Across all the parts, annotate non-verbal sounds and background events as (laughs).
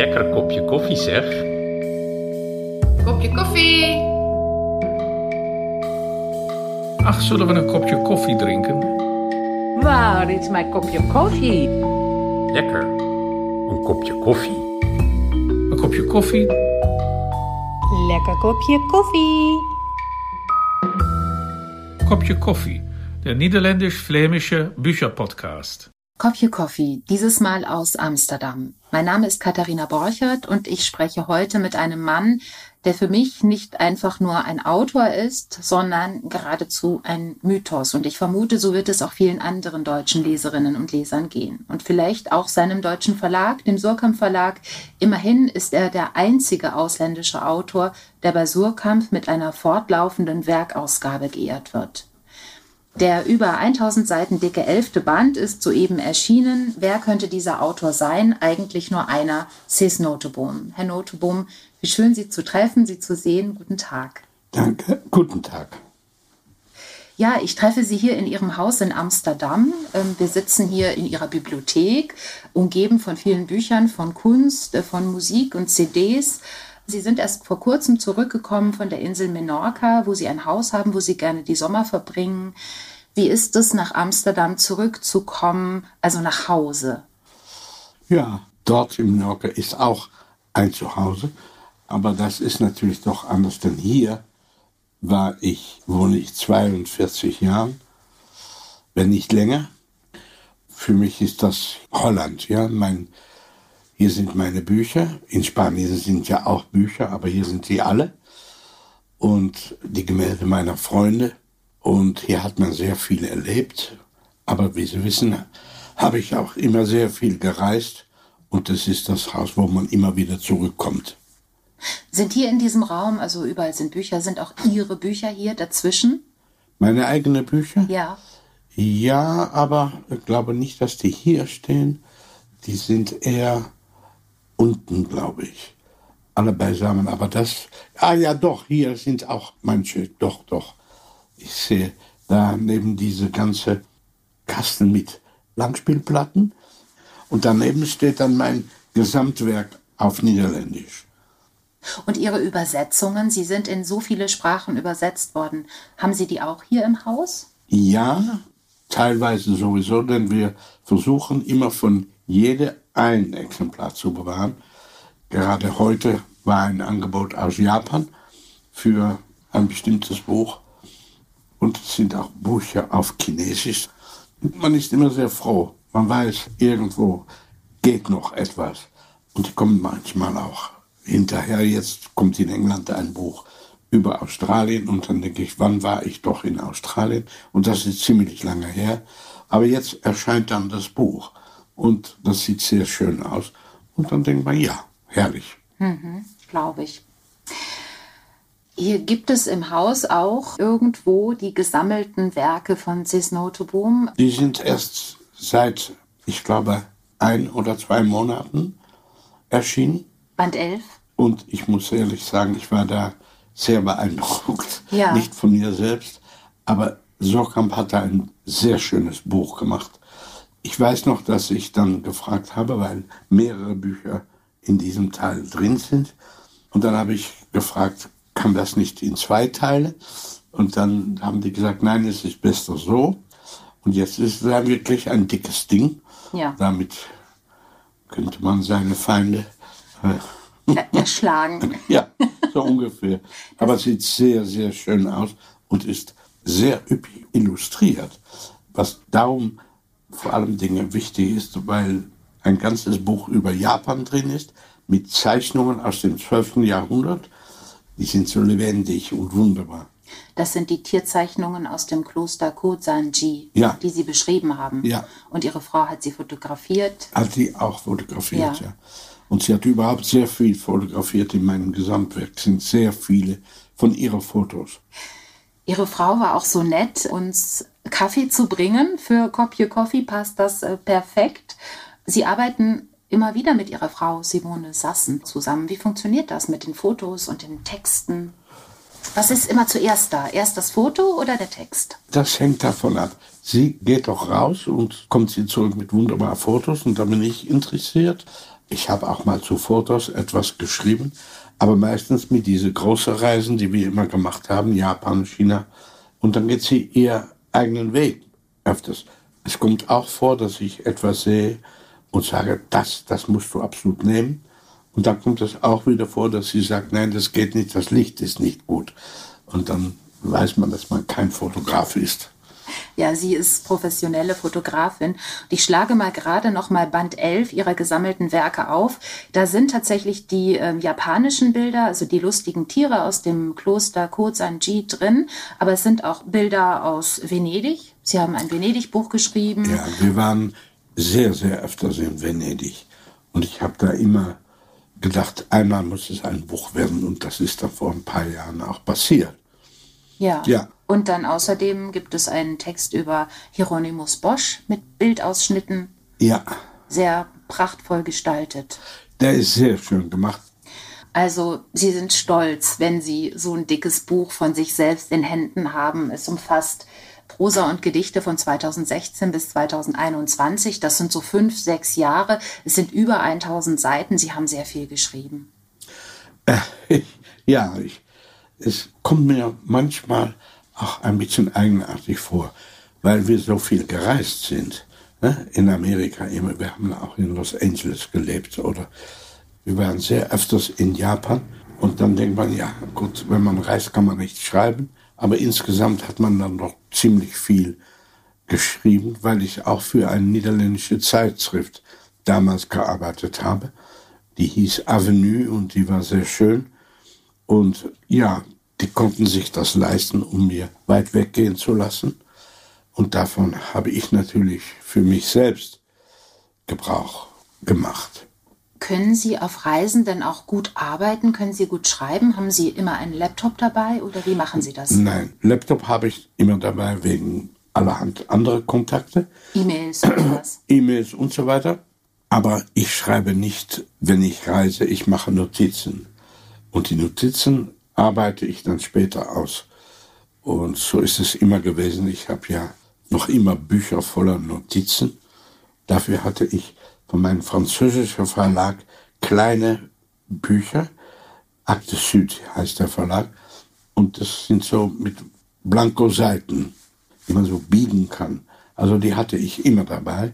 lekker kopje koffie zeg. Kopje koffie. Ach, zullen we een kopje koffie drinken? Waar is mijn kopje koffie? Lekker. Een kopje koffie. Een kopje koffie? Lekker kopje koffie. Kopje koffie. Der niederländisch-flämische Bücherpodcast. Kopje Coffee, dieses Mal aus Amsterdam. Mein Name ist Katharina Borchert und ich spreche heute mit einem Mann, der für mich nicht einfach nur ein Autor ist, sondern geradezu ein Mythos. Und ich vermute, so wird es auch vielen anderen deutschen Leserinnen und Lesern gehen. Und vielleicht auch seinem deutschen Verlag, dem Surkamp Verlag. Immerhin ist er der einzige ausländische Autor, der bei Surkamp mit einer fortlaufenden Werkausgabe geehrt wird. Der über 1000 Seiten dicke elfte Band ist soeben erschienen. Wer könnte dieser Autor sein? Eigentlich nur einer, Cis Noteboom. Herr Noteboom, wie schön Sie zu treffen, Sie zu sehen. Guten Tag. Danke, guten Tag. Ja, ich treffe Sie hier in Ihrem Haus in Amsterdam. Ähm, wir sitzen hier in Ihrer Bibliothek, umgeben von vielen Büchern, von Kunst, äh, von Musik und CDs. Sie sind erst vor kurzem zurückgekommen von der Insel Menorca, wo Sie ein Haus haben, wo Sie gerne die Sommer verbringen. Wie ist es, nach Amsterdam zurückzukommen, also nach Hause? Ja, dort in Menorca ist auch ein Zuhause, aber das ist natürlich doch anders, denn hier war ich, wohne ich 42 Jahren, wenn nicht länger. Für mich ist das Holland, ja, mein hier sind meine Bücher. In Spanien sind ja auch Bücher, aber hier sind sie alle. Und die Gemälde meiner Freunde. Und hier hat man sehr viel erlebt. Aber wie Sie wissen, habe ich auch immer sehr viel gereist. Und das ist das Haus, wo man immer wieder zurückkommt. Sind hier in diesem Raum, also überall sind Bücher, sind auch Ihre Bücher hier dazwischen? Meine eigenen Bücher? Ja. Ja, aber ich glaube nicht, dass die hier stehen. Die sind eher unten, glaube ich. Alle beisammen. Aber das, ah ja, doch, hier sind auch manche, doch, doch. Ich sehe da neben diese ganze Kasten mit Langspielplatten. Und daneben steht dann mein Gesamtwerk auf Niederländisch. Und Ihre Übersetzungen, Sie sind in so viele Sprachen übersetzt worden. Haben Sie die auch hier im Haus? Ja, teilweise sowieso, denn wir versuchen immer von jeder ein Exemplar zu bewahren. Gerade heute war ein Angebot aus Japan für ein bestimmtes Buch und es sind auch Bücher auf Chinesisch. Man ist immer sehr froh. Man weiß, irgendwo geht noch etwas. Und die kommen manchmal auch hinterher. Jetzt kommt in England ein Buch über Australien und dann denke ich, wann war ich doch in Australien? Und das ist ziemlich lange her. Aber jetzt erscheint dann das Buch. Und das sieht sehr schön aus. Und dann denkt man, ja, herrlich. Mhm, Glaube ich. Hier gibt es im Haus auch irgendwo die gesammelten Werke von Cisnoteboom. Die sind erst seit, ich glaube, ein oder zwei Monaten erschienen. Band 11. Und ich muss ehrlich sagen, ich war da sehr beeindruckt. Ja. Nicht von mir selbst, aber Sorkamp hat da ein sehr schönes Buch gemacht. Ich weiß noch, dass ich dann gefragt habe, weil mehrere Bücher in diesem Teil drin sind. Und dann habe ich gefragt, kann das nicht in zwei Teile? Und dann haben die gesagt, nein, es ist besser so. Und jetzt ist es dann wirklich ein dickes Ding. Ja. Damit könnte man seine Feinde äh, Er- Erschlagen. (laughs) ja, so ungefähr. Aber es sieht sehr, sehr schön aus und ist sehr üppig illustriert. Was darum vor allem Dinge wichtig ist, weil ein ganzes Buch über Japan drin ist, mit Zeichnungen aus dem 12. Jahrhundert. Die sind so lebendig und wunderbar. Das sind die Tierzeichnungen aus dem Kloster Kosanji, Ja. die Sie beschrieben haben. Ja. Und Ihre Frau hat sie fotografiert. Hat die auch fotografiert, Ja. ja. Und sie hat überhaupt sehr viel fotografiert in meinem Gesamtwerk. Es sind sehr viele von ihrer Fotos. Ihre Frau war auch so nett, uns Kaffee zu bringen. Für Kopje Coffee passt das äh, perfekt. Sie arbeiten immer wieder mit Ihrer Frau Simone Sassen zusammen. Wie funktioniert das mit den Fotos und den Texten? Was ist immer zuerst da? Erst das Foto oder der Text? Das hängt davon ab. Sie geht doch raus und kommt sie zurück mit wunderbaren Fotos und da bin ich interessiert. Ich habe auch mal zu Fotos etwas geschrieben, aber meistens mit diese großen Reisen, die wir immer gemacht haben, Japan, China. Und dann geht sie ihr eigenen Weg öfters. Es kommt auch vor, dass ich etwas sehe und sage, das, das musst du absolut nehmen. Und dann kommt es auch wieder vor, dass sie sagt, nein, das geht nicht, das Licht ist nicht gut. Und dann weiß man, dass man kein Fotograf ist. Ja, sie ist professionelle Fotografin. Und ich schlage mal gerade noch mal Band 11 ihrer gesammelten Werke auf. Da sind tatsächlich die äh, japanischen Bilder, also die lustigen Tiere aus dem Kloster Kozanji drin, aber es sind auch Bilder aus Venedig. Sie haben ein Venedig-Buch geschrieben. Ja, wir waren sehr, sehr öfters in Venedig. Und ich habe da immer gedacht, einmal muss es ein Buch werden. Und das ist da vor ein paar Jahren auch passiert. Ja. Ja. Und dann außerdem gibt es einen Text über Hieronymus Bosch mit Bildausschnitten, Ja, sehr prachtvoll gestaltet. der ist sehr schön gemacht. Also Sie sind stolz, wenn Sie so ein dickes Buch von sich selbst in Händen haben. Es umfasst Prosa und Gedichte von 2016 bis 2021. Das sind so fünf, sechs Jahre. Es sind über 1000 Seiten. Sie haben sehr viel geschrieben. (laughs) ja, ich, es kommt mir manchmal auch ein bisschen eigenartig vor, weil wir so viel gereist sind. Ne? In Amerika immer. Wir haben auch in Los Angeles gelebt oder wir waren sehr öfters in Japan. Und dann denkt man, ja gut, wenn man reist, kann man nicht schreiben. Aber insgesamt hat man dann doch ziemlich viel geschrieben, weil ich auch für eine niederländische Zeitschrift damals gearbeitet habe. Die hieß Avenue und die war sehr schön. Und ja, die konnten sich das leisten, um mir weit weggehen zu lassen. Und davon habe ich natürlich für mich selbst Gebrauch gemacht. Können Sie auf Reisen denn auch gut arbeiten? Können Sie gut schreiben? Haben Sie immer einen Laptop dabei oder wie machen Sie das? Nein, Laptop habe ich immer dabei wegen allerhand anderer Kontakte, E-Mails oder was? (clears throat) E-Mails und so weiter. Aber ich schreibe nicht, wenn ich reise, ich mache Notizen. Und die Notizen arbeite ich dann später aus. Und so ist es immer gewesen. Ich habe ja noch immer Bücher voller Notizen. Dafür hatte ich von meinem französischen Verlag kleine Bücher. Akte Süd heißt der Verlag. Und das sind so mit Blanko-Seiten, die man so biegen kann. Also die hatte ich immer dabei.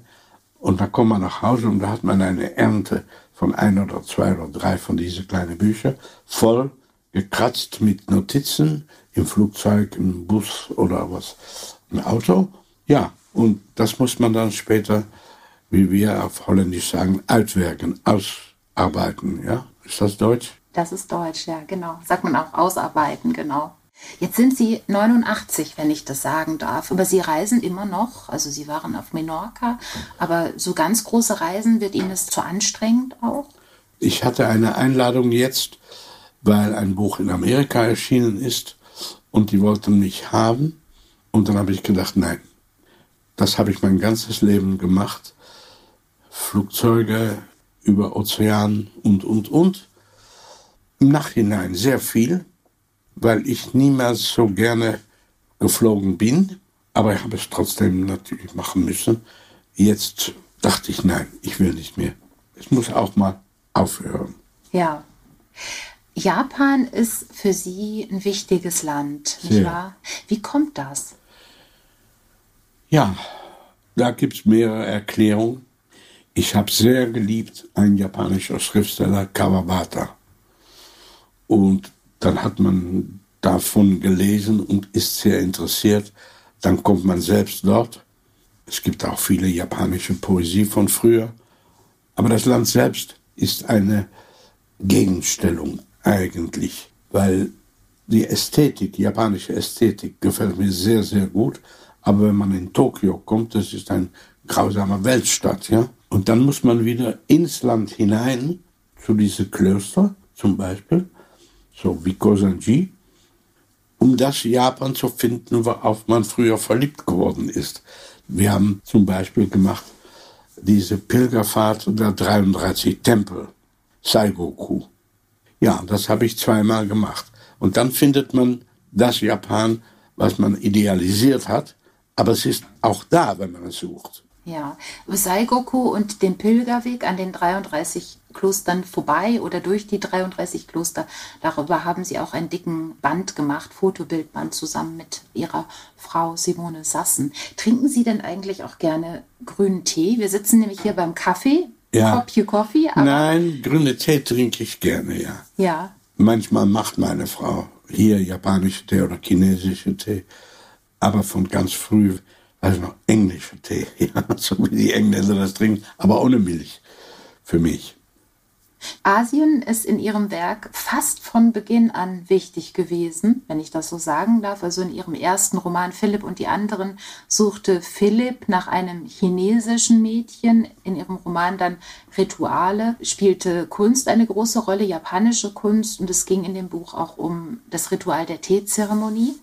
Und dann kommt man nach Hause und da hat man eine Ernte von ein oder zwei oder drei von diesen kleinen Büchern, voll gekratzt mit Notizen im Flugzeug, im Bus oder was, im Auto. Ja, und das muss man dann später, wie wir auf Holländisch sagen, uitwerken, ausarbeiten. Ja, ist das Deutsch? Das ist Deutsch, ja, genau. Sagt man auch ausarbeiten, genau. Jetzt sind Sie 89, wenn ich das sagen darf, aber Sie reisen immer noch. Also Sie waren auf Menorca, aber so ganz große Reisen wird Ihnen das zu anstrengend auch? Ich hatte eine Einladung jetzt, weil ein Buch in Amerika erschienen ist und die wollten mich haben. Und dann habe ich gedacht, nein, das habe ich mein ganzes Leben gemacht. Flugzeuge über Ozean und, und, und. Im Nachhinein sehr viel, weil ich niemals so gerne geflogen bin, aber ich habe es trotzdem natürlich machen müssen. Jetzt dachte ich, nein, ich will nicht mehr. Es muss auch mal aufhören. Ja. Japan ist für Sie ein wichtiges Land, nicht Sehr. wahr? Wie kommt das? Ja, da gibt es mehrere Erklärungen. Ich habe sehr geliebt ein japanischer Schriftsteller Kawabata. Und dann hat man davon gelesen und ist sehr interessiert. Dann kommt man selbst dort. Es gibt auch viele japanische Poesie von früher. Aber das Land selbst ist eine Gegenstellung eigentlich, weil die Ästhetik, die japanische Ästhetik gefällt mir sehr, sehr gut. Aber wenn man in Tokio kommt, das ist ein grausamer Weltstadt, ja. Und dann muss man wieder ins Land hinein, zu diese Klöster zum Beispiel, so wie Kosanji, um das Japan zu finden, worauf man früher verliebt geworden ist. Wir haben zum Beispiel gemacht diese Pilgerfahrt der 33 Tempel, Saigoku. Ja, das habe ich zweimal gemacht. Und dann findet man das Japan, was man idealisiert hat, aber es ist auch da, wenn man es sucht. Ja, Saigoku und den Pilgerweg an den 33 Klostern vorbei oder durch die 33 Kloster. Darüber haben sie auch einen dicken Band gemacht, Fotobildband zusammen mit ihrer Frau Simone Sassen. Trinken Sie denn eigentlich auch gerne grünen Tee? Wir sitzen nämlich hier beim Kaffee. Ja. Kopje aber Nein, grüne Tee trinke ich gerne, ja. ja, Manchmal macht meine Frau hier japanische Tee oder chinesische Tee, aber von ganz früh, also noch englischer Tee, (laughs) ja, so wie die Engländer das trinken, aber ohne Milch, für mich. Asien ist in ihrem Werk fast von Beginn an wichtig gewesen, wenn ich das so sagen darf. Also in ihrem ersten Roman Philipp und die anderen suchte Philipp nach einem chinesischen Mädchen. In ihrem Roman dann Rituale spielte Kunst eine große Rolle, japanische Kunst. Und es ging in dem Buch auch um das Ritual der Teezeremonie.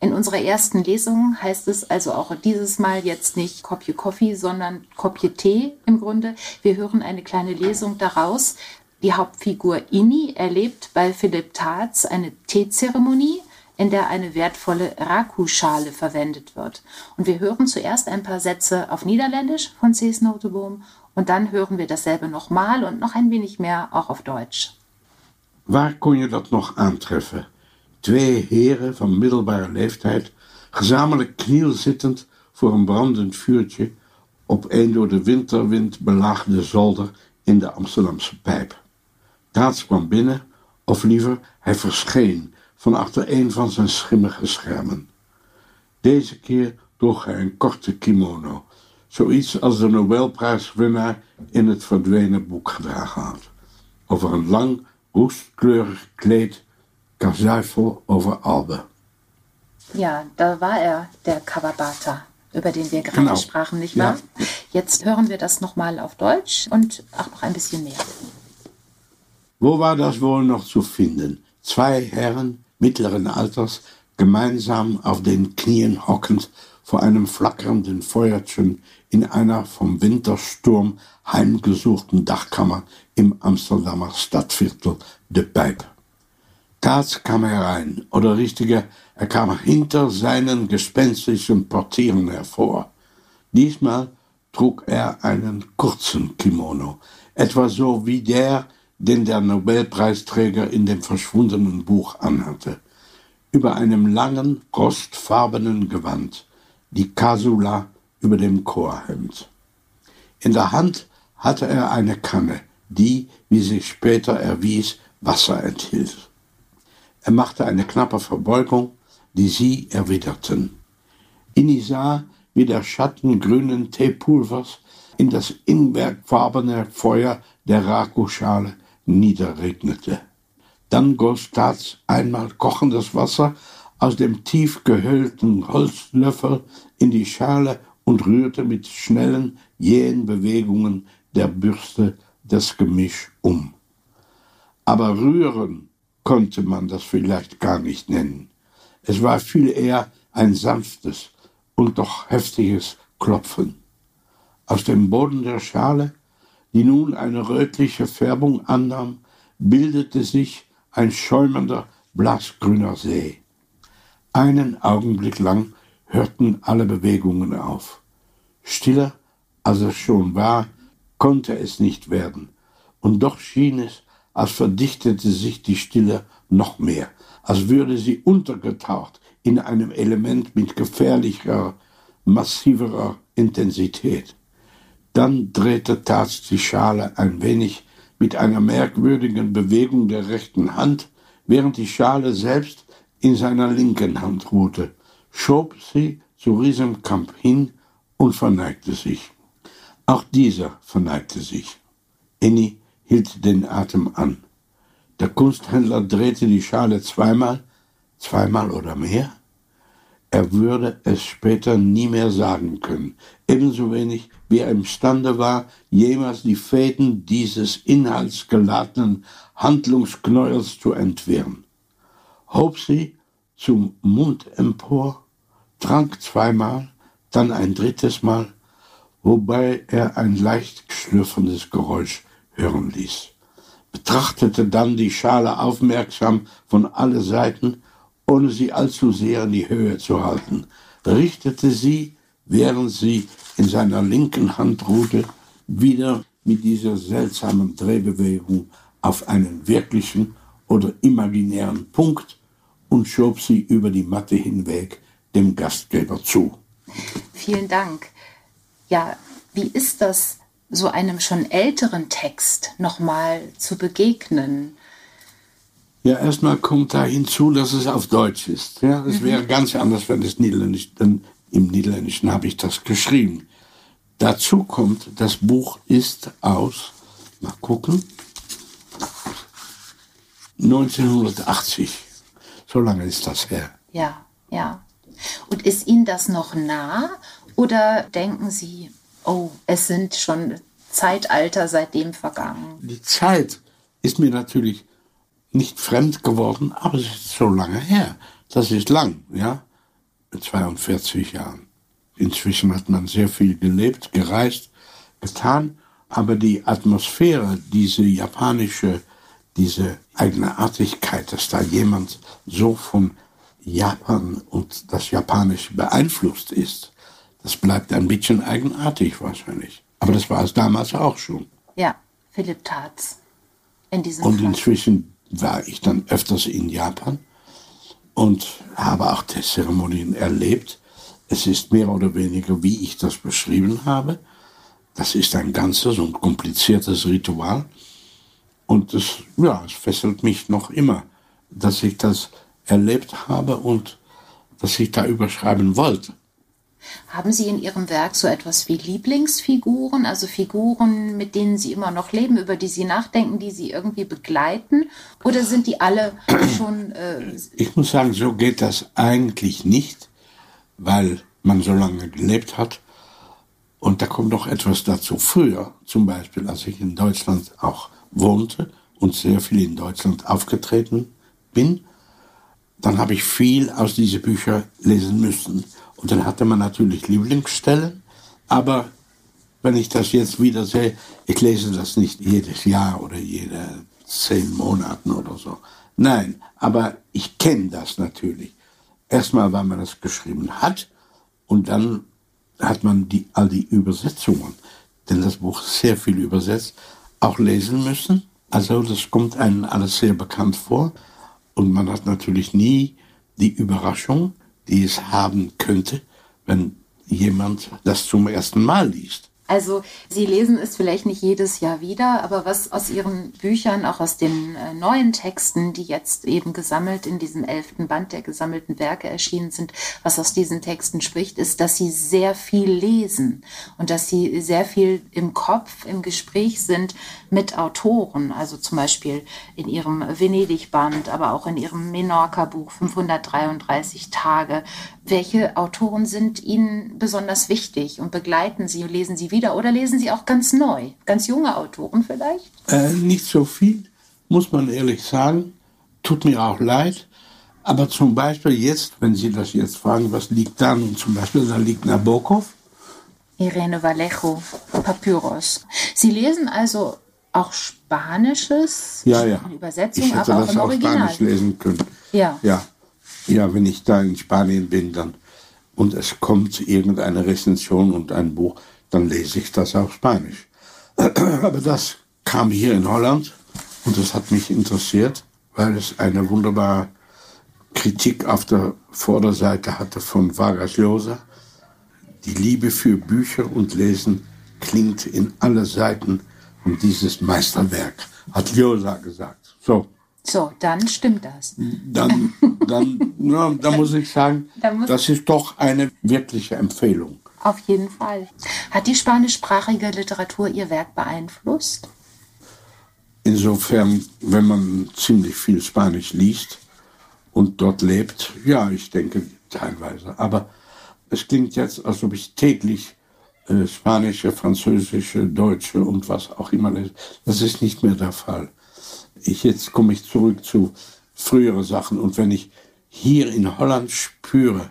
In unserer ersten Lesung heißt es also auch dieses Mal jetzt nicht Kopje Coffee, sondern Kopje Tee im Grunde. Wir hören eine kleine Lesung daraus. Die Hauptfigur Inni erlebt bei Philipp Tatz eine Teezeremonie, in der eine wertvolle Raku-Schale verwendet wird. Und wir hören zuerst ein paar Sätze auf Niederländisch von Cees Noteboom und dann hören wir dasselbe nochmal und noch ein wenig mehr auch auf Deutsch. Waar kon je dat nog aantreffen? Twee heren van middelbare leeftijd, gezamenlijk knielzittend voor een brandend vuurtje op een door de winterwind belaagde zolder in de Amsterdamse pijp. Taats kwam binnen, of liever, hij verscheen van achter een van zijn schimmige schermen. Deze keer droeg hij een korte kimono, zoiets als de Nobelprijswinnaar in het verdwenen boek gedragen had. Over een lang, roestkleurig kleed Kazuifel over Albe. Ja, da war er, der Kawabata, über den wir gerade Genau. sprachen, nicht Ja. wahr? Jetzt hören wir das nochmal auf Deutsch und auch noch ein bisschen mehr. Wo war das wohl noch zu finden? Zwei Herren mittleren Alters, gemeinsam auf den Knien hockend vor einem flackernden Feuerchen in einer vom Wintersturm heimgesuchten Dachkammer im Amsterdamer Stadtviertel De Pijp. Taats kam herein, oder richtiger, er kam hinter seinen gespenstischen Portieren hervor. Diesmal trug er einen kurzen Kimono, etwa so wie der, den der Nobelpreisträger in dem verschwundenen Buch anhatte. Über einem langen, rostfarbenen Gewand, die Kasula über dem Chorhemd. In der Hand hatte er eine Kanne, die, wie sich später erwies, Wasser enthielt. Er machte eine knappe Verbeugung, die sie erwiderten. Inni sah, wie der Schatten grünen Teepulvers in das ingwerfarbene Feuer der Rakuschale niederregnete. Dann goss Tats einmal kochendes Wasser aus dem tief gehöhlten Holzlöffel in die Schale und rührte mit schnellen, jähen Bewegungen der Bürste das Gemisch um. Aber rühren konnte man das vielleicht gar nicht nennen. Es war viel eher ein sanftes und doch heftiges Klopfen. Aus dem Boden der Schale, die nun eine rötliche Färbung annahm, bildete sich ein schäumender, blassgrüner See. Einen Augenblick lang hörten alle Bewegungen auf. Stiller, als es schon war, konnte es nicht werden, und doch schien es, als verdichtete sich die Stille noch mehr, als würde sie untergetaucht in einem Element mit gefährlicher, massiverer Intensität. Dann drehte Tats die Schale ein wenig mit einer merkwürdigen Bewegung der rechten Hand, während die Schale selbst in seiner linken Hand ruhte, schob sie zu Riesenkamp hin und verneigte sich. Auch dieser verneigte sich. Inni hielt den Atem an. Der Kunsthändler drehte die Schale zweimal, zweimal oder mehr. Er würde es später nie mehr sagen können, ebenso wenig wie er imstande war, jemals die Fäden dieses inhaltsgeladenen Handlungsknäuels zu entwirren. Hob sie zum Mund empor, trank zweimal, dann ein drittes Mal, wobei er ein leicht schlürfendes Geräusch hören ließ, betrachtete dann die Schale aufmerksam von alle Seiten, ohne sie allzu sehr in die Höhe zu halten, richtete sie, während sie in seiner linken Handrute wieder mit dieser seltsamen Drehbewegung auf einen wirklichen oder imaginären Punkt und schob sie über die Matte hinweg dem Gastgeber zu. Vielen Dank. Ja, wie ist das, so einem schon älteren Text nochmal zu begegnen? Ja, erstmal kommt da hinzu, dass es auf Deutsch ist. Ja, es wäre ganz anders, wenn es Niederländisch, denn im Niederländischen habe ich das geschrieben. Dazu kommt, das Buch ist aus, mal gucken, 1980. So lange ist das her. Ja, ja. Und ist Ihnen das noch nah? Oder denken Sie, oh, es sind schon Zeitalter seitdem vergangen? Die Zeit ist mir natürlich nicht fremd geworden, aber es ist so lange her. Das ist lang, ja. 42 Jahren. Inzwischen hat man sehr viel gelebt, gereist, getan, aber die Atmosphäre, diese japanische, diese Eigenartigkeit, dass da jemand so von Japan und das Japanische beeinflusst ist, das bleibt ein bisschen eigenartig wahrscheinlich. Aber das war es damals auch schon. Ja, Philipp tat's. In diesem Und Fall. inzwischen war ich dann öfters in Japan und habe auch die Zeremonien erlebt. Es ist mehr oder weniger, wie ich das beschrieben habe. Das ist ein ganzes und kompliziertes Ritual. Und es, ja, es fesselt mich noch immer, dass ich das erlebt habe und dass ich da überschreiben wollte. Haben Sie in Ihrem Werk so etwas wie Lieblingsfiguren, also Figuren, mit denen Sie immer noch leben, über die Sie nachdenken, die Sie irgendwie begleiten? Oder sind die alle (clears throat) schon äh, Ich muss sagen, so geht das eigentlich nicht, weil man so lange gelebt hat. Und da kommt noch etwas dazu. Früher, zum Beispiel, als ich in Deutschland auch wohnte und sehr viel in Deutschland aufgetreten bin, dann habe ich viel aus diesen Büchern lesen müssen. Und dann hatte man natürlich Lieblingsstellen, aber wenn ich das jetzt wieder sehe, ich lese das nicht jedes Jahr oder jede zehn Monaten oder so. Nein, aber ich kenne das natürlich. Erstmal, weil man das geschrieben hat und dann hat man die, all die Übersetzungen, denn das Buch ist sehr viel übersetzt, auch lesen müssen. Also das kommt einem alles sehr bekannt vor und man hat natürlich nie die Überraschung, die es haben könnte, wenn jemand das zum ersten Mal liest. Also Sie lesen es vielleicht nicht jedes Jahr wieder, aber was aus Ihren Büchern, auch aus den äh, neuen Texten, die jetzt eben gesammelt in diesem elften Band der gesammelten Werke erschienen sind, was aus diesen Texten spricht, ist, dass Sie sehr viel lesen und dass Sie sehr viel im Kopf, im Gespräch sind mit Autoren. Also zum Beispiel in Ihrem Venedig-Band, aber auch in Ihrem Menorca-Buch 533 Tage. Welche Autoren sind Ihnen besonders wichtig und begleiten Sie und lesen Sie wieder oder lesen Sie auch ganz neu, ganz junge Autoren vielleicht? Äh, nicht so viel, muss man ehrlich sagen. Tut mir auch leid. Aber zum Beispiel jetzt, wenn Sie das jetzt fragen, was liegt da nun zum Beispiel, da liegt Nabokov. Irene Vallejo, Papyrus. Sie lesen also auch Spanisches, Ja, ja. Übersetzung, ich hätte aber auch das im Original. Spanisch lesen können. Ja. Ja. Ja, wenn ich da in Spanien bin, dann und es kommt irgendeine Rezension und ein Buch, dann lese ich das auf Spanisch. (clears throat) Aber das kam hier in Holland und das hat mich interessiert, weil es eine wunderbare Kritik auf der Vorderseite hatte von Vargas Llosa. Die Liebe für Bücher und Lesen klingt in alle Seiten und dieses Meisterwerk, hat Llosa gesagt. So, So, dann stimmt das. dann, dann, ja, da muss ich sagen, (laughs) das ist doch eine wirkliche Empfehlung. Auf jeden Fall. Hat die spanischsprachige Literatur Ihr Werk beeinflusst? Insofern, wenn man ziemlich viel Spanisch liest und dort lebt, ja, ich denke teilweise. Aber es klingt jetzt, als ob ich täglich äh, spanische, französische, deutsche und was auch immer lese. Das ist nicht mehr der Fall. Ich, jetzt komme ich zurück zu früheren Sachen. Und wenn ich hier in Holland spüre,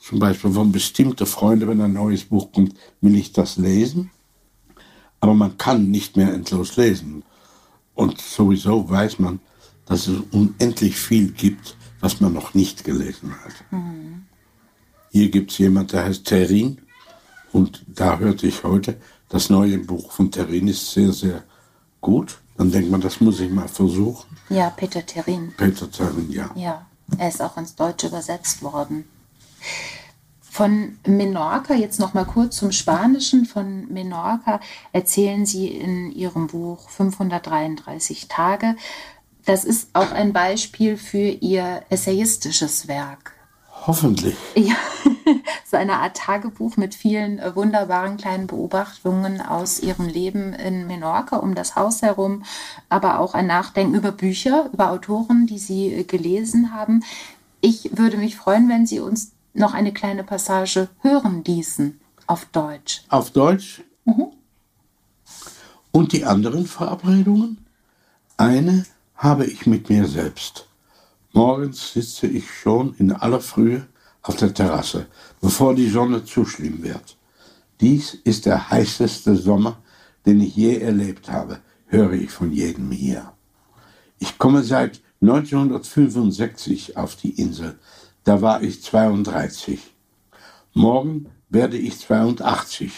zum Beispiel von bestimmten Freunden, wenn ein neues Buch kommt, will ich das lesen. Aber man kann nicht mehr endlos lesen. Und sowieso weiß man, dass es unendlich viel gibt, was man noch nicht gelesen hat. Hier gibt es jemand, der heißt Terin Und da hörte ich heute, das neue Buch von Terrin ist sehr, sehr gut. Dann denkt man, das muss ich mal versuchen. Ja, Peter Terrin. Peter Terrin, ja. Ja, er ist auch ins Deutsche übersetzt worden. Von Menorca, jetzt noch mal kurz zum Spanischen. Von Menorca erzählen Sie in Ihrem Buch 533 Tage. Das ist auch ein Beispiel für Ihr essayistisches Werk. Hoffentlich. Ja, (laughs) so eine Art Tagebuch mit vielen äh, wunderbaren kleinen Beobachtungen aus ihrem Leben in Menorca um das Haus herum, aber auch ein Nachdenken über Bücher, über Autoren, die sie äh, gelesen haben. Ich würde mich freuen, wenn Sie uns noch eine kleine Passage hören ließen auf Deutsch. Auf Deutsch? Und die anderen Verabredungen? Eine habe ich mit mir selbst. Morgens sitze ich schon in aller Frühe auf der Terrasse, bevor die Sonne zu schlimm wird. Dies ist der heißeste Sommer, den ich je erlebt habe, höre ich von jedem hier. Ich komme seit 1965 auf die Insel. Da war ich 32. Morgen werde ich 82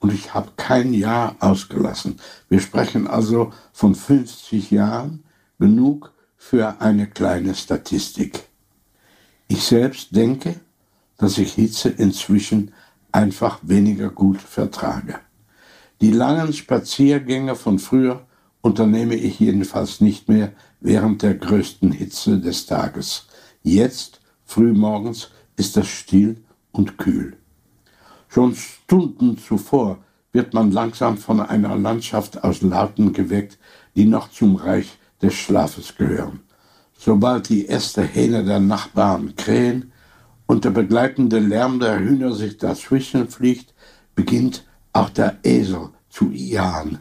und ich habe kein Jahr ausgelassen. Wir sprechen also von 50 Jahren, genug für eine kleine Statistik. Ich selbst denke, dass ich Hitze inzwischen einfach weniger gut vertrage. Die langen Spaziergänge von früher unternehme ich jedenfalls nicht mehr während der größten Hitze des Tages. Jetzt, frühmorgens, ist es still und kühl. Schon Stunden zuvor wird man langsam von einer Landschaft aus Lauten geweckt, die noch zum Reich des Schlafes gehören. Sobald die erste Hähne der Nachbarn krähen und der begleitende Lärm der Hühner sich dazwischen fliegt, beginnt auch der Esel zu jahen.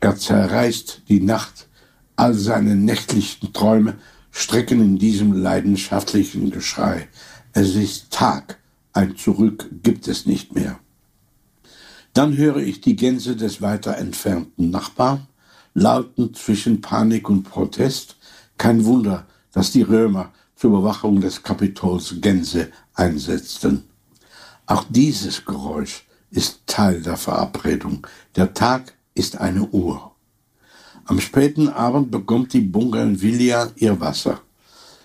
Er zerreißt die Nacht, all seine nächtlichen Träume strecken in diesem leidenschaftlichen Geschrei. Es ist Tag, ein Zurück gibt es nicht mehr. Dann höre ich die Gänse des weiter entfernten Nachbarn, lauten zwischen Panik und Protest. Kein Wunder, dass die Römer zur Bewachung des Kapitols Gänse einsetzten. Auch dieses Geräusch ist Teil der Verabredung. Der Tag ist eine Uhr. Am späten Abend bekommt die Bougainvillea ihr Wasser.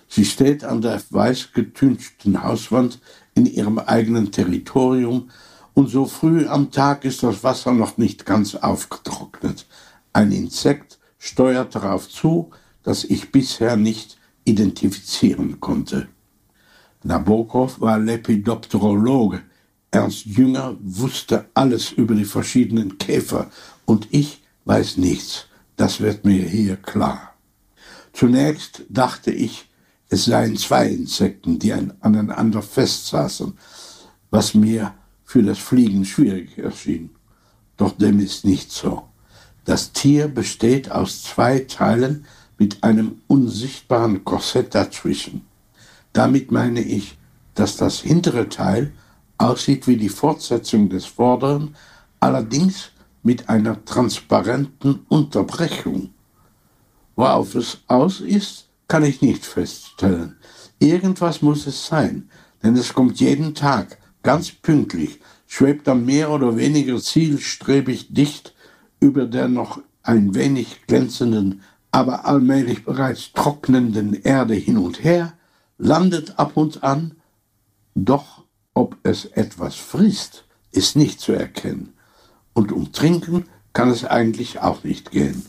Sie steht an der weiß getünchten Hauswand in ihrem eigenen Territorium und so früh am Tag ist das Wasser noch nicht ganz aufgetrocknet. Ein Insekt steuert darauf zu, das ich bisher nicht identifizieren konnte. Nabokov war Lepidopterologe. Ernst Jünger wusste alles über die verschiedenen Käfer und ich weiß nichts. Das wird mir hier klar. Zunächst dachte ich, es seien zwei Insekten, die aneinander festsaßen, was mir für das Fliegen schwierig erschien. Doch dem ist nicht so. Das Tier besteht aus zwei Teilen mit einem unsichtbaren Korsett dazwischen. Damit meine ich, dass das hintere Teil aussieht wie die Fortsetzung des vorderen, allerdings mit einer transparenten Unterbrechung. Worauf es aus ist, kann ich nicht feststellen. Irgendwas muss es sein, denn es kommt jeden Tag, ganz pünktlich, schwebt dann mehr oder weniger zielstrebig dicht über der noch ein wenig glänzenden, aber allmählich bereits trocknenden Erde hin und her, landet ab und an, doch ob es etwas frisst, ist nicht zu erkennen, und um Trinken kann es eigentlich auch nicht gehen.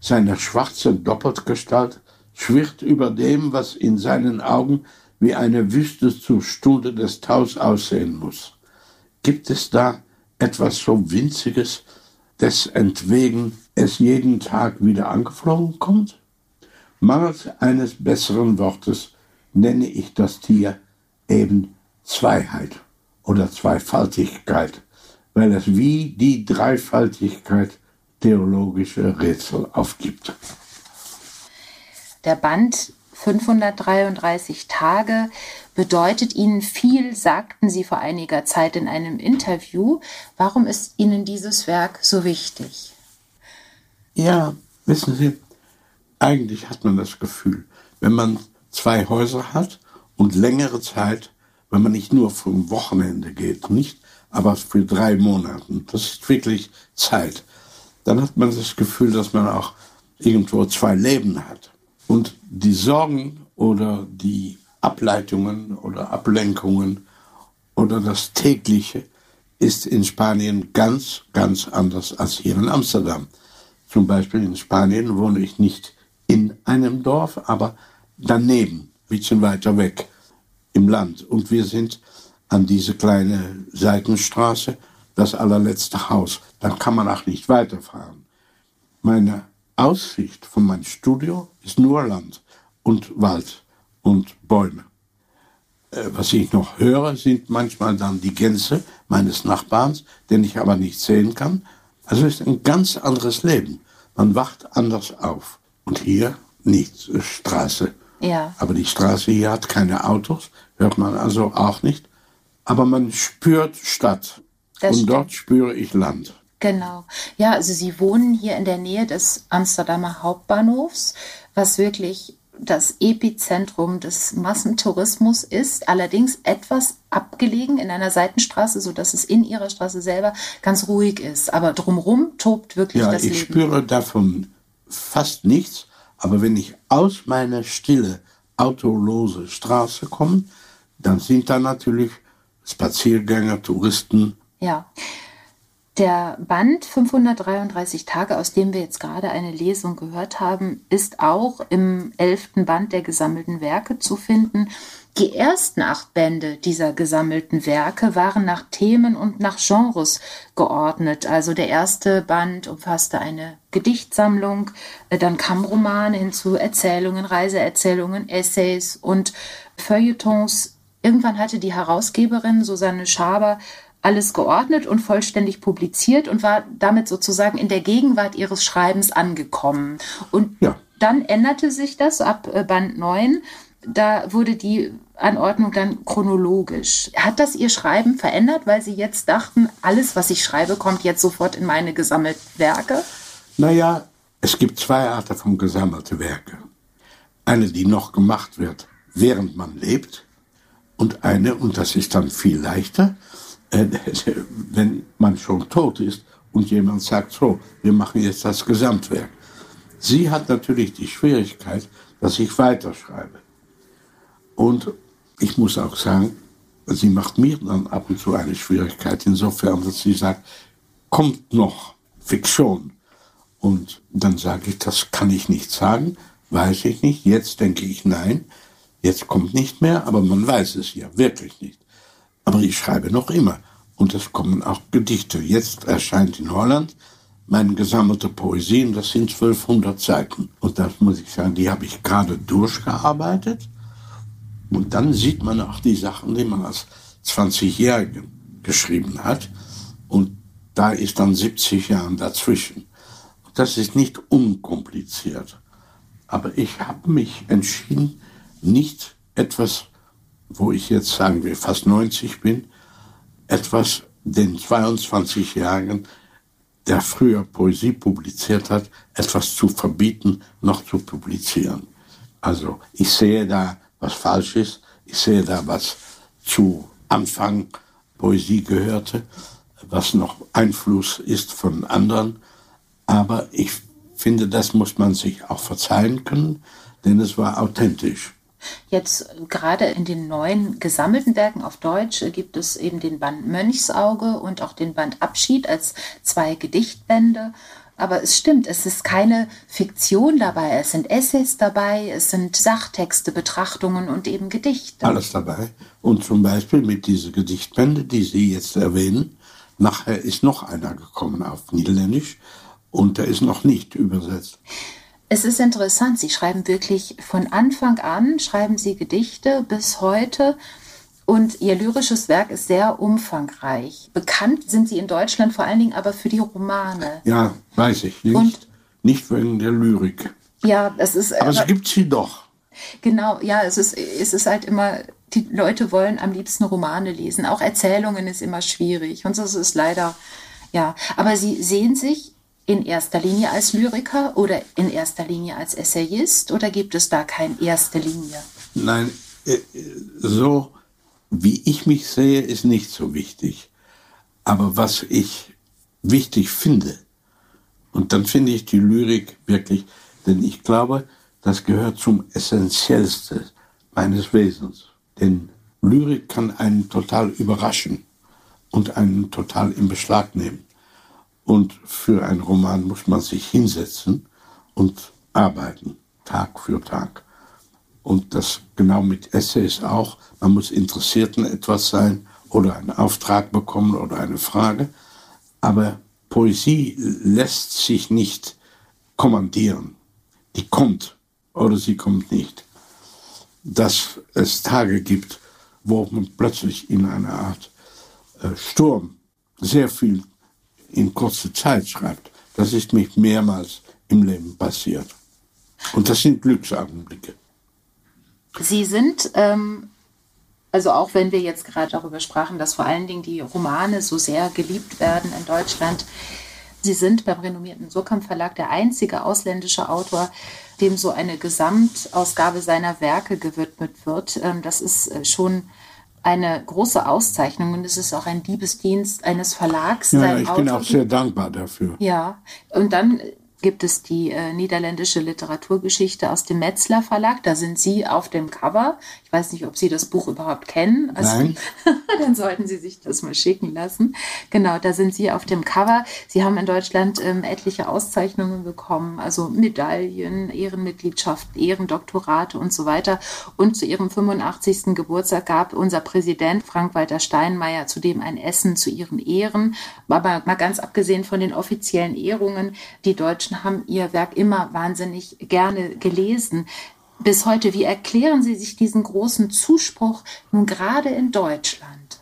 Seine schwarze Doppeltgestalt schwirrt über dem, was in seinen Augen wie eine Wüste zur Stunde des Taus aussehen muss. Gibt es da etwas so Winziges, desentwegen es jeden Tag wieder angeflogen kommt? Mangels eines besseren Wortes nenne ich das Tier eben Zweiheit oder Zweifaltigkeit, weil es wie die Dreifaltigkeit theologische Rätsel aufgibt. Der Band 533 Tage bedeutet Ihnen viel, sagten Sie vor einiger Zeit in einem Interview. Warum ist Ihnen dieses Werk so wichtig? Ja, wissen Sie, eigentlich hat man das Gefühl, wenn man zwei Häuser hat und längere Zeit, wenn man nicht nur vom Wochenende geht, nicht aber für drei Monate. Das ist wirklich Zeit. Dann hat man das Gefühl, dass man auch irgendwo zwei Leben hat. Und die Sorgen oder die Ableitungen oder Ablenkungen oder das tägliche ist in Spanien ganz, ganz anders als hier in Amsterdam. Zum Beispiel in Spanien wohne ich nicht in einem Dorf, aber daneben, ein bisschen weiter weg im Land. Und wir sind an diese kleine Seitenstraße, das allerletzte Haus. Dann kann man auch nicht weiterfahren. Meine Aussicht von meinem Studio ist nur Land und Wald und Bäume. Äh, was ich noch höre, sind manchmal dann die Gänse meines Nachbarns, den ich aber nicht sehen kann. Also es ist ein ganz anderes Leben. Man wacht anders auf. Und hier nicht Straße. Ja. Aber die Straße hier hat keine Autos, hört man also auch nicht. Aber man spürt Stadt. Das und stimmt. dort spüre ich Land. Genau. Ja, also Sie wohnen hier in der Nähe des Amsterdamer Hauptbahnhofs, was wirklich das Epizentrum des Massentourismus ist, allerdings etwas abgelegen in einer Seitenstraße, so dass es in ihrer Straße selber ganz ruhig ist. Aber drumherum tobt wirklich Ja, das ich Leben. spüre davon fast nichts. Aber wenn ich aus meiner stille, autolose Straße komme, dann sind da natürlich Spaziergänger, Touristen. Ja. Der Band 533 Tage, aus dem wir jetzt gerade eine Lesung gehört haben, ist auch im elften Band der gesammelten Werke zu finden. Die ersten acht Bände dieser gesammelten Werke waren nach Themen und nach Genres geordnet. Also der erste Band umfasste eine Gedichtsammlung, äh, dann kamen Romane hinzu, Erzählungen, Reiseerzählungen, Essays und Feuilletons. Irgendwann hatte die Herausgeberin Susanne Schaber alles geordnet und vollständig publiziert und war damit sozusagen in der Gegenwart ihres Schreibens angekommen. Und Ja. dann änderte sich das ab äh, Band 9. Da wurde die Anordnung dann chronologisch. Hat das Ihr Schreiben verändert, weil Sie jetzt dachten, alles, was ich schreibe, kommt jetzt sofort in meine gesammelten Werke? Naja, es gibt zwei Arten von gesammelte Werke. Eine, die noch gemacht wird, während man lebt, und eine, und das ist dann viel leichter, (laughs) wenn man schon tot ist und jemand sagt, so, wir machen jetzt das Gesamtwerk. Sie hat natürlich die Schwierigkeit, dass ich weiterschreibe. Und ich muss auch sagen, sie macht mir dann ab und zu eine Schwierigkeit, insofern, dass sie sagt, kommt noch Fiktion. Und dann sage ich, das kann ich nicht sagen, weiß ich nicht. Jetzt denke ich, nein, jetzt kommt nicht mehr, aber man weiß es ja wirklich nicht. Aber ich schreibe noch immer. Und es kommen auch Gedichte. Jetzt erscheint in Holland meine gesammelte Poesie, das sind 1200 Seiten. Und das muss ich sagen, die habe ich gerade durchgearbeitet. Und dann sieht man auch die Sachen, die man als 20-Jährige geschrieben hat. Und da ist dann 70 Jahre dazwischen. Das ist nicht unkompliziert. Aber ich habe mich entschieden, nicht etwas, wo ich jetzt sagen wir fast 90 bin, etwas den 22-Jährigen, der früher Poesie publiziert hat, etwas zu verbieten, noch zu publizieren. Also ich sehe da, was falsch ist. Ich sehe da, was zu Anfang Poesie gehörte, was noch Einfluss ist von anderen. Aber ich finde, das muss man sich auch verzeihen können, denn es war authentisch. Jetzt äh, gerade in den neuen gesammelten Werken auf Deutsch äh, gibt es eben den Band Mönchsauge und auch den Band Abschied als zwei Gedichtbände. Aber es stimmt, es ist keine Fiktion dabei. Es sind Essays dabei, es sind Sachtexte, Betrachtungen und eben Gedichte. Alles dabei. Und zum Beispiel mit diesen Gedichtbände, die Sie jetzt erwähnen, nachher ist noch einer gekommen auf Niederländisch und der ist noch nicht übersetzt. Es ist interessant, Sie schreiben wirklich von Anfang an, schreiben Sie Gedichte bis heute und Ihr lyrisches Werk ist sehr umfangreich. Bekannt sind Sie in Deutschland vor allen Dingen aber für die Romane. Ja, weiß ich. Nicht, Und- nicht wegen der Lyrik. Ja, es ist Aber es gibt sie doch. genau, ja, es ist es ist halt immer die Leute wollen am liebsten Romane lesen. Auch Erzählungen ist immer schwierig und das ist leider ja, aber Sie sehen sich in erster Linie als Lyriker oder in erster Linie als Essayist oder gibt es da keine erste Linie? Nein, äh, so wie ich mich sehe, ist nicht so wichtig. Aber was ich wichtig finde, und dann finde ich die Lyrik wirklich, denn ich glaube, das gehört zum Essentiellsten meines Wesens. Denn Lyrik kann einen total überraschen und einen total in Beschlag nehmen. Und für einen Roman muss man sich hinsetzen und arbeiten, Tag für Tag. Und das genau mit Essays auch. Man muss interessiert in etwas sein oder einen Auftrag bekommen oder eine Frage. Aber Poesie lässt sich nicht kommandieren. Die kommt oder sie kommt nicht. Dass es Tage gibt, wo man plötzlich in einer Art äh, Sturm sehr viel in kurzer Zeit schreibt. Das ist mir mehrmals im Leben passiert. Und das sind Glücksaugenblicke. Sie sind, ähm, also auch wenn wir jetzt gerade darüber sprachen, dass vor allen Dingen die Romane so sehr geliebt werden in Deutschland, Sie sind beim renommierten Surkamp Verlag der einzige ausländische Autor, dem so eine Gesamtausgabe seiner Werke gewidmet wird. Ähm, das ist äh, schon eine große Auszeichnung und es ist auch ein Liebesdienst eines Verlags. Ja, ich bin auch sehr dankbar dafür. Ja, und dann gibt es die äh, niederländische Literaturgeschichte aus dem Metzler Verlag. Da sind Sie auf dem Cover. Ich weiß nicht, ob Sie das Buch überhaupt kennen. Also, Nein. (laughs) dann sollten Sie sich das mal schicken lassen. Genau, da sind Sie auf dem Cover. Sie haben in Deutschland ähm, etliche Auszeichnungen bekommen, also Medaillen, Ehrenmitgliedschaften, Ehrendoktorate und so weiter. Und zu Ihrem 85. Geburtstag gab unser Präsident Frank-Walter Steinmeier zudem ein Essen zu Ihren Ehren. Aber mal ganz abgesehen von den offiziellen Ehrungen, die Deutschen haben ihr Werk immer wahnsinnig gerne gelesen. Bis heute, wie erklären Sie sich diesen großen Zuspruch nun gerade in Deutschland?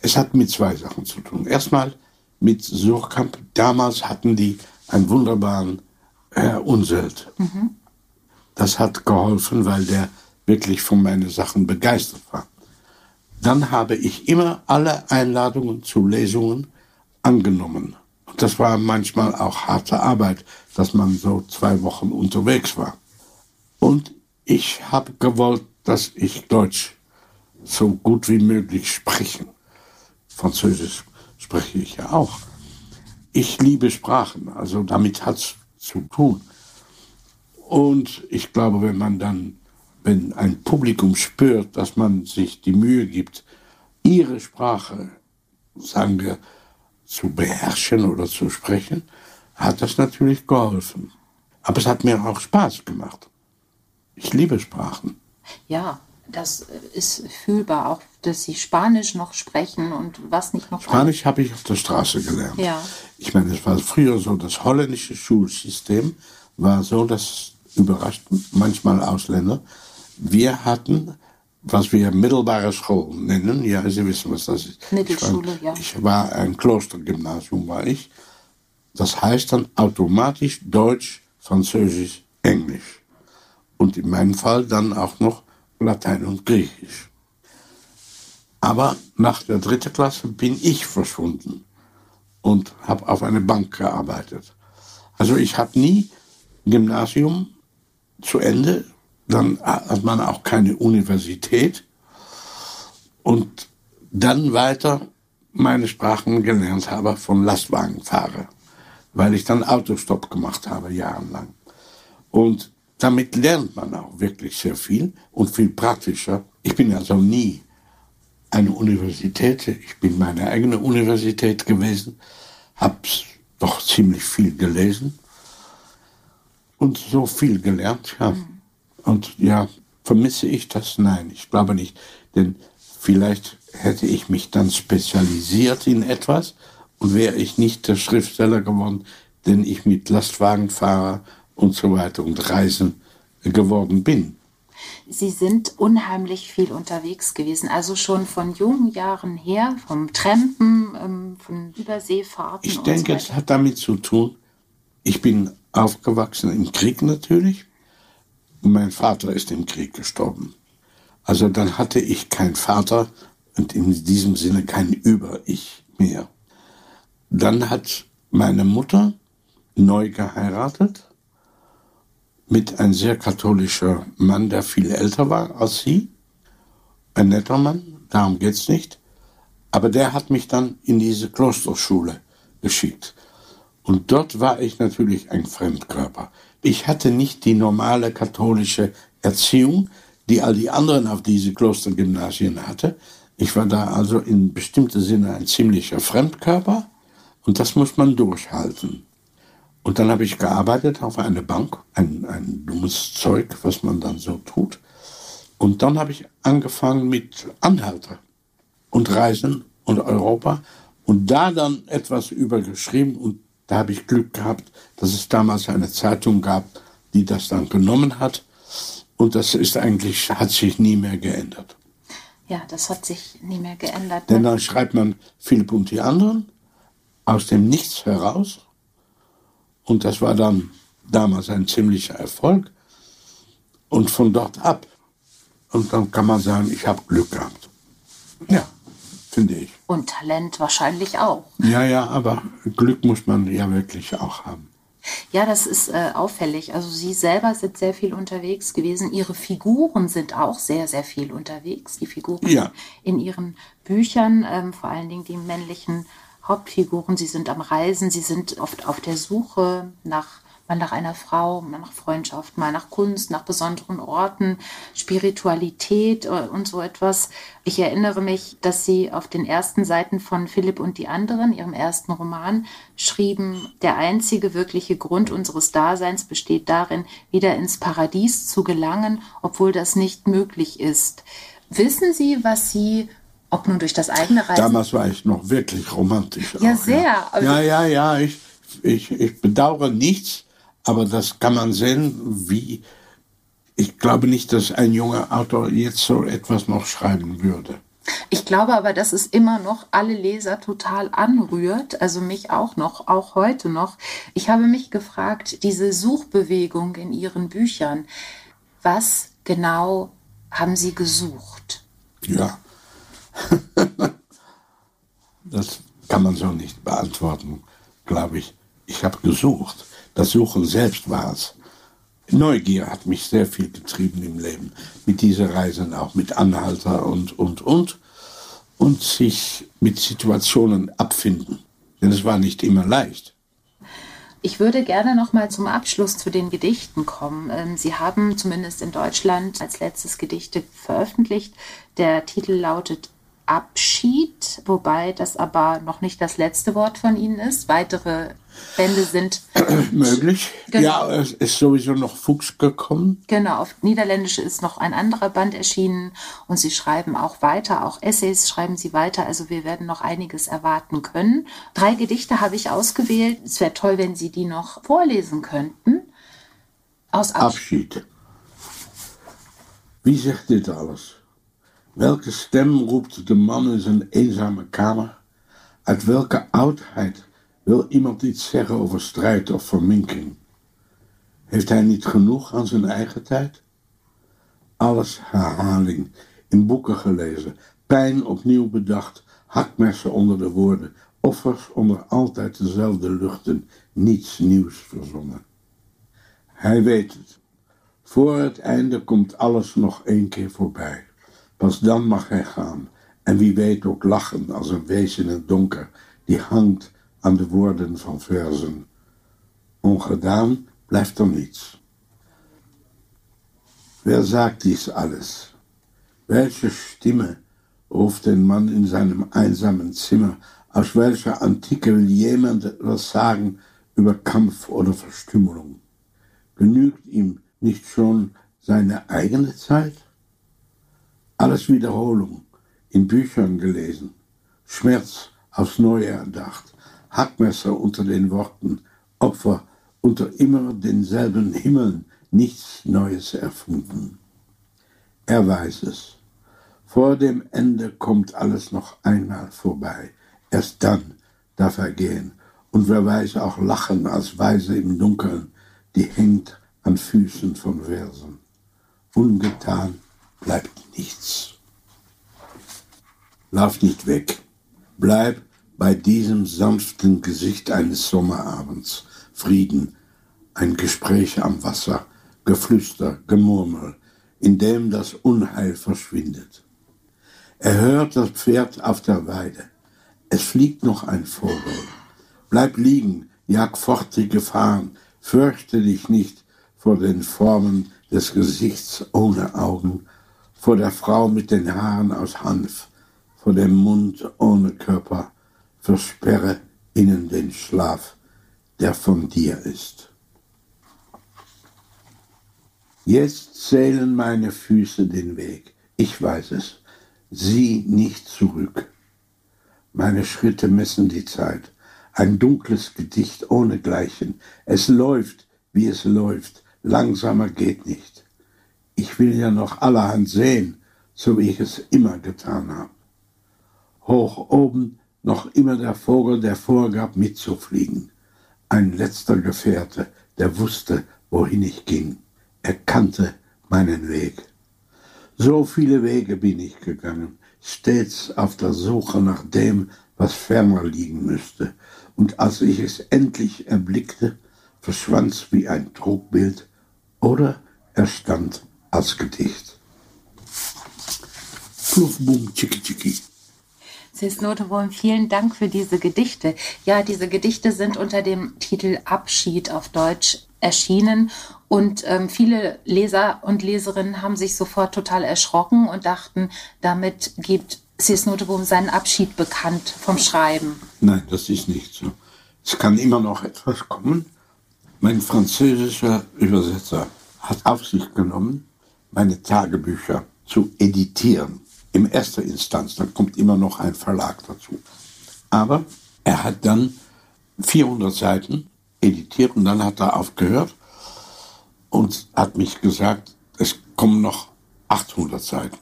Es hat mit zwei Sachen zu tun. Erstmal mit Surkamp. Damals hatten die einen wunderbaren Herr Unselt. Mhm. Das hat geholfen, weil der wirklich von meinen Sachen begeistert war. Dann habe ich immer alle Einladungen zu Lesungen angenommen das war manchmal auch harte Arbeit, dass man so zwei Wochen unterwegs war. Und ich habe gewollt, dass ich Deutsch so gut wie möglich spreche. Französisch spreche ich ja auch. Ich liebe Sprachen, also damit hat es zu tun. Und ich glaube, wenn man dann, wenn ein Publikum spürt, dass man sich die Mühe gibt, ihre Sprache, sagen wir, zu beherrschen oder zu sprechen, hat das natürlich geholfen. Aber es hat mir auch Spaß gemacht. Ich liebe Sprachen. Ja, das ist fühlbar, auch dass Sie Spanisch noch sprechen und was nicht noch. Spanisch habe ich auf der Straße gelernt. Ja. Ich meine, es war früher so, das holländische Schulsystem war so, das überrascht manchmal Ausländer. Wir hatten was wir mittelbare School nennen. Ja, Sie wissen, was das ist. Mittelschule, ich war, ja. Ich war ein Klostergymnasium, war ich. Das heißt dann automatisch Deutsch, Französisch, Englisch. Und in meinem Fall dann auch noch Latein und Griechisch. Aber nach der dritten Klasse bin ich verschwunden und habe auf eine Bank gearbeitet. Also ich habe nie Gymnasium zu Ende dann hat man auch keine Universität und dann weiter meine Sprachen gelernt habe von Lastwagenfahrer, weil ich dann Autostopp gemacht habe jahrelang. Und damit lernt man auch wirklich sehr viel und viel praktischer. Ich bin also nie eine Universität, ich bin meine eigene Universität gewesen, habe doch ziemlich viel gelesen und so viel gelernt, ja. Mhm. Und ja, vermisse ich das? Nein, ich glaube nicht. Denn vielleicht hätte ich mich dann spezialisiert in etwas und wäre ich nicht der Schriftsteller geworden, den ich mit Lastwagenfahrer und so weiter und Reisen geworden bin. Sie sind unheimlich viel unterwegs gewesen, also schon von jungen Jahren her, vom Trampen, ähm, von Überseefahrten. Ich denke, so es hat damit zu tun, ich bin aufgewachsen im Krieg natürlich mein Vater ist im Krieg gestorben. Also dann hatte ich keinen Vater und in diesem Sinne kein Über-Ich mehr. Dann hat meine Mutter neu geheiratet mit einem sehr katholischer Mann, der viel älter war als sie. Ein netter Mann, darum geht's nicht. Aber der hat mich dann in diese Klosterschule geschickt. Und dort war ich natürlich ein Fremdkörper. Ich hatte nicht die normale katholische Erziehung, die all die anderen auf diese Klostergymnasien hatte. Ich war da also in bestimmter Sinne ein ziemlicher Fremdkörper und das muss man durchhalten. Und dann habe ich gearbeitet auf einer Bank, ein, ein dummes Zeug, was man dann so tut. Und dann habe ich angefangen mit Anhalter und Reisen und Europa und da dann etwas übergeschrieben und da habe ich Glück gehabt, dass es damals eine Zeitung gab, die das dann genommen hat und das ist eigentlich, hat sich nie mehr geändert. Ja, das hat sich nie mehr geändert. Denn dann schreibt man Philipp und die anderen aus dem Nichts heraus und das war dann damals ein ziemlicher Erfolg und von dort ab und dann kann man sagen, ich habe Glück gehabt. Ja, finde ich. Und Talent wahrscheinlich auch. Ja, ja, aber Glück muss man ja wirklich auch haben. Ja, das ist äh, auffällig. Also Sie selber sind sehr viel unterwegs gewesen. Ihre Figuren sind auch sehr, sehr viel unterwegs. Die Figuren Ja. in Ihren Büchern, ähm, vor allen Dingen die männlichen Hauptfiguren, sie sind am Reisen, sie sind oft auf der Suche nach mal nach einer Frau, mal nach Freundschaft, mal nach Kunst, nach besonderen Orten, Spiritualität äh, und so etwas. Ich erinnere mich, dass Sie auf den ersten Seiten von Philipp und die anderen, Ihrem ersten Roman, schrieben, der einzige wirkliche Grund unseres Daseins besteht darin, wieder ins Paradies zu gelangen, obwohl das nicht möglich ist. Wissen Sie, was Sie, ob nun durch das eigene Reisen... Damals war ich noch wirklich romantisch. Ja, auch, sehr. Also- Ja, ja, ja, ich, ich, ich bedauere nichts, aber das kann man sehen, wie. Ich glaube nicht, dass ein junger Autor jetzt so etwas noch schreiben würde. Ich glaube aber, dass es immer noch alle Leser total anrührt, also mich auch noch, auch heute noch. Ich habe mich gefragt, diese Suchbewegung in Ihren Büchern, was genau haben Sie gesucht? Ja. (laughs) das kann man so nicht beantworten, glaube ich. Ich habe gesucht. Das Suchen selbst war es. Neugier hat mich sehr viel getrieben im Leben. Mit dieser Reisen auch mit Anhalter und, und, und. Und sich mit Situationen abfinden. Denn es war nicht immer leicht. Ich würde gerne noch mal zum Abschluss zu den Gedichten kommen. Ähm, Sie haben zumindest in Deutschland als letztes Gedichte veröffentlicht. Der Titel lautet Abschied, wobei das aber noch nicht das letzte Wort von Ihnen ist. Weitere Bände sind (clears throat) Möglich. Genau. Ja, es ist sowieso noch Fuchs gekommen. Genau, auf Niederländisch ist noch ein anderer Band erschienen und sie schreiben auch weiter, auch Essays schreiben sie weiter, also wir werden noch einiges erwarten können. Drei Gedichte habe ich ausgewählt. Es wäre toll, wenn Sie die noch vorlesen könnten. Aus Abschied. Abschied. Wie zegt dit alles? Welke stem roept de man in zijn eenzame kamer? Uit welke oudheid wil iemand iets zeggen over strijd of verminking? Heeft hij niet genoeg aan zijn eigen tijd? Alles herhaling, in boeken gelezen, pijn opnieuw bedacht, hakmessen onder de woorden, offers onder altijd dezelfde luchten, niets nieuws verzonnen. Hij weet het. Voor het einde komt alles nog één keer voorbij. Pas dan mag hij gaan. En wie weet ook lachen als een wees in het donker die hangt aan de woorden van verzen. Ongedaan blijft er niets. Wer sagt dies alles? Welche Stimme ruft den Mann in seinem einsamen Zimmer? Aus welcher Antike will jemand etwas sagen über Kampf oder Verstümmelung? Genügt ihm nicht schon seine eigene Zeit? Alles Wiederholung, in Büchern gelesen, Schmerz aufs Neue erdacht, Hackmesser unter den Worten, Opfer unter immer denselben Himmeln, nichts Neues erfunden. Er weiß es. Vor dem Ende kommt alles noch einmal vorbei. Erst dann darf er gehen. Und wer weiß auch lachen als Weise im Dunkeln, die hängt an Füßen von Versen. Ungetan bleibt nichts. Lauf nicht weg. Bleib bei diesem sanften Gesicht eines Sommerabends. Frieden, ein Gespräch am Wasser, Geflüster, Gemurmel, in dem das Unheil verschwindet. Er hört das Pferd auf der Weide. Es fliegt noch ein Vogel. Bleib liegen, jag fort die Gefahren, fürchte dich nicht vor den Formen des Gesichts ohne Augen, vor der Frau mit den Haaren aus Hanf, vor dem Mund ohne Körper, versperre ihnen den Schlaf, der von dir ist. Jetzt zählen meine Füße den Weg, ich weiß es, sieh nicht zurück. Meine Schritte messen die Zeit, ein dunkles Gedicht ohne Gleichen. Es läuft, wie es läuft, langsamer geht nicht. Ich will ja noch allerhand sehen, so wie ich es immer getan habe. Hoch oben noch immer der Vogel, der vorgab mitzufliegen. Ein letzter Gefährte, der wusste, wohin ich ging. Er kannte meinen Weg. So viele Wege bin ich gegangen, stets auf der Suche nach dem, was ferner liegen müsste. Und als ich es endlich erblickte, verschwand's wie ein Trugbild oder er stand als Gedicht. Fluff, bum, tschicki, tschicki. Cis Notebohm, vielen Dank für diese Gedichte. Ja, diese Gedichte sind unter dem Titel Abschied auf Deutsch erschienen und ähm, viele Leser und Leserinnen haben sich sofort total erschrocken und dachten, damit gibt Cis Notebohm seinen Abschied bekannt vom Schreiben. Nein, das ist nicht so. Es kann immer noch etwas kommen. Mein französischer Übersetzer hat auf sich genommen, meine Tagebücher zu editieren im erster Instanz, dann kommt immer noch ein Verlag dazu. Aber er hat dann 400 Seiten editiert und dann hat er aufgehört und hat mich gesagt, es kommen noch 800 Seiten.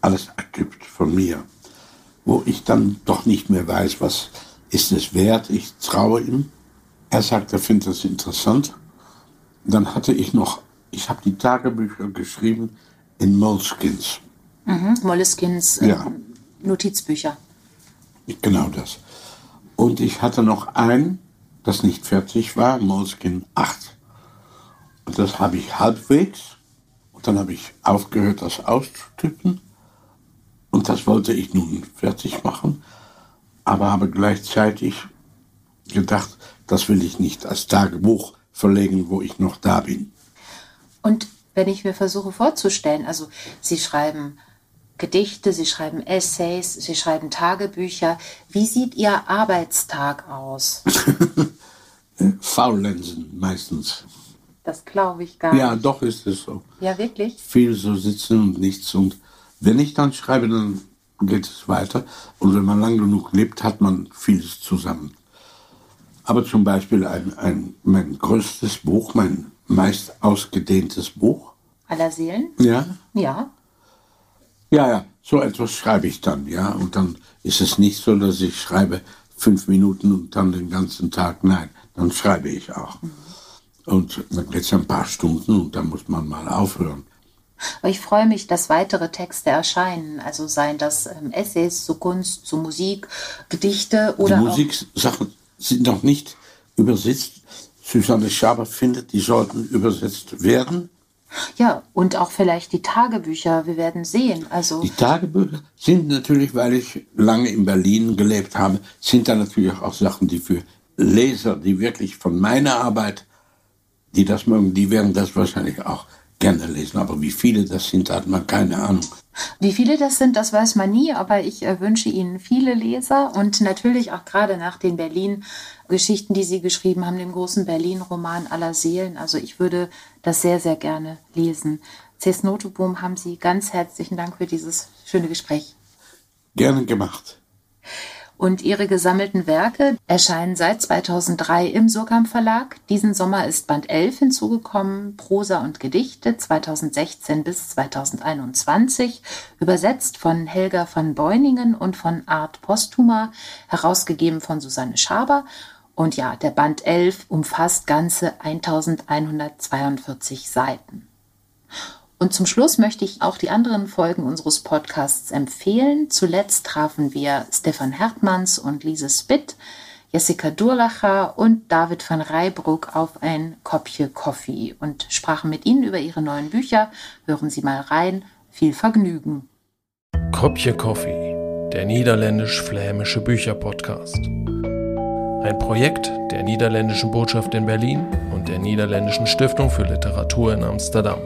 Alles ergibt von mir, wo ich dann doch nicht mehr weiß, was ist es wert. Ich traue ihm. Er sagt, er findet das interessant. Dann hatte ich noch, ich habe die Tagebücher geschrieben in Moleskins. Mhm. Moleskins äh, Ja. Notizbücher. Genau das. Und ich hatte noch ein, das nicht fertig war, Moleskin 8. Und das habe ich halbwegs. Und dann habe ich aufgehört, das auszutypen. Und das wollte ich nun fertig machen. Aber habe gleichzeitig gedacht, das will ich nicht als Tagebuch verlegen, wo ich noch da bin. Und wenn ich mir versuche vorzustellen, also Sie schreiben Gedichte, Sie schreiben Essays, Sie schreiben Tagebücher. Wie sieht Ihr Arbeitstag aus? (laughs) Faulenzen meistens. Das glaube ich gar Ja, nicht. doch ist es so. Ja, wirklich? viel so sitzen und nichts. Und wenn ich dann schreibe, dann geht es weiter. Und wenn man lang genug lebt, hat man vieles zusammen. Aber zum Beispiel ein, ein, mein größtes Buch, mein meist ausgedehntes Buch. Aller Seelen? Ja, Ja. ja, ja, so etwas schreibe ich dann, ja. Und dann ist es nicht so, dass ich schreibe fünf Minuten und dann den ganzen Tag. Nein, dann schreibe ich auch. Und dann geht es ein paar Stunden und dann muss man mal aufhören. Aber ich freue mich, dass weitere Texte erscheinen. Also seien das ähm, Essays zu Kunst, zu Musik, Gedichte Die oder auch Musiksachen sind noch nicht übersetzt. Susanne Schaber findet, die sollten übersetzt werden. Ja, und auch vielleicht die Tagebücher. Wir werden sehen. Also, Die Tagebücher sind natürlich, weil ich lange in Berlin gelebt habe, sind da natürlich auch Sachen, die für Leser, die wirklich von meiner Arbeit, die das mögen, die werden das wahrscheinlich auch gerne lesen. Aber wie viele das sind, da hat man keine Ahnung. wie viele das sind, das weiß man nie. Aber ich äh, wünsche Ihnen viele Leser und natürlich auch gerade nach den Berlin-Geschichten, die Sie geschrieben haben, dem großen Berlin-Roman aller Seelen. Also, ich würde das sehr, sehr gerne lesen. Cess Noteboom, haben Sie ganz herzlichen Dank für dieses schöne Gespräch. Gerne gemacht. Und ihre gesammelten Werke erscheinen seit 2003 im Surkamp Verlag. Diesen Sommer ist Band 11 hinzugekommen, Prosa und Gedichte 2016 bis 2021, übersetzt von Helga von Beuningen und von Art Postuma, herausgegeben von Susanne Schaber. Und ja, der Band 11 umfasst ganze 1142 Seiten. Und zum Schluss möchte ich auch die anderen Folgen unseres Podcasts empfehlen. Zuletzt trafen wir Stefan Hertmanns und Lise Spitt, Jessica Durlacher und David van Reybruck auf ein Kopje Coffee und sprachen mit ihnen über ihre neuen Bücher. Hören Sie mal rein. Viel Vergnügen. Kopje Coffee. der niederländisch-flämische Bücher-Podcast. Ein Projekt der Niederländischen Botschaft in Berlin und der Niederländischen Stiftung für Literatur in Amsterdam.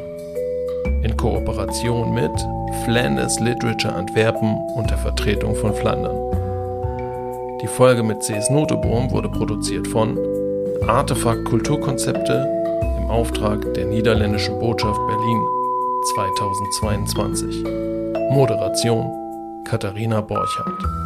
In Kooperation mit Flanders Literature Antwerpen und der Vertretung von Flandern. Die Folge mit C.S. Notebohm wurde produziert von Artefakt Kulturkonzepte im Auftrag der Niederländischen Botschaft Berlin 2022. Moderation Katharina Borchardt.